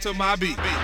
to my beat?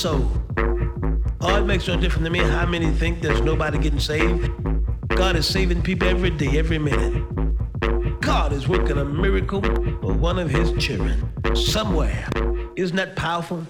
Souls. Oh, it makes no difference to me how many think there's nobody getting saved. God is saving people every day, every minute. God is working a miracle for one of his children somewhere. Isn't that powerful?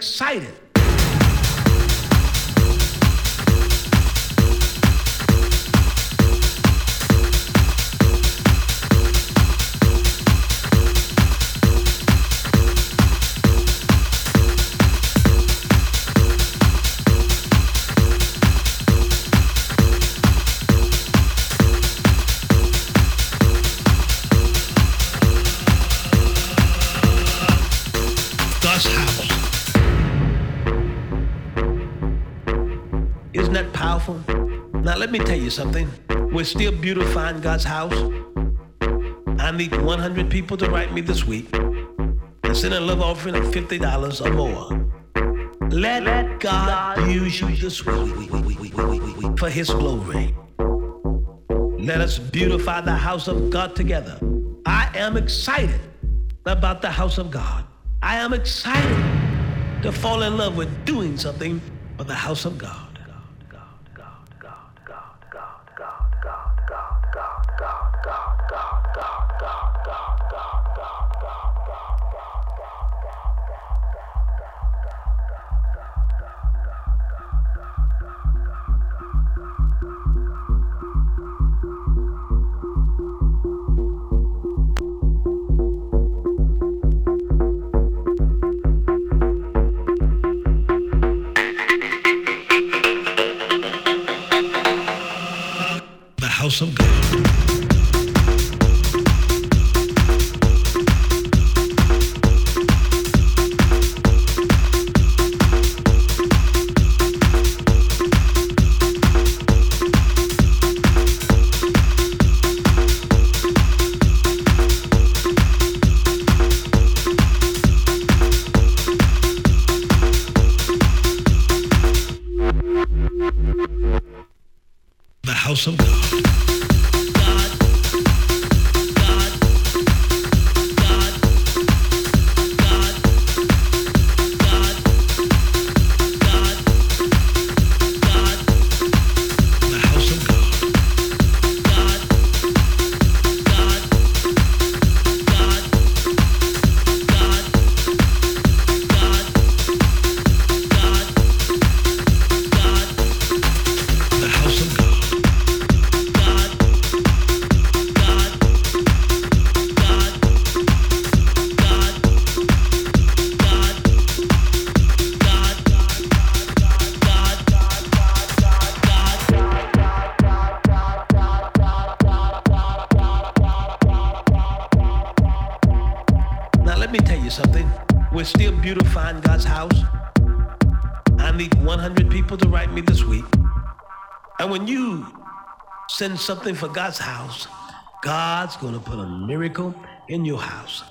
Excited. Let me tell you something. We're still beautifying God's house. I need 100 people to write me this week and send a love offering of $50 or more. Let, Let God, God use you this week for His glory. Let us beautify the house of God together. I am excited about the house of God. I am excited to fall in love with doing something for the house of God. Send something for God's house, God's going to put a miracle in your house.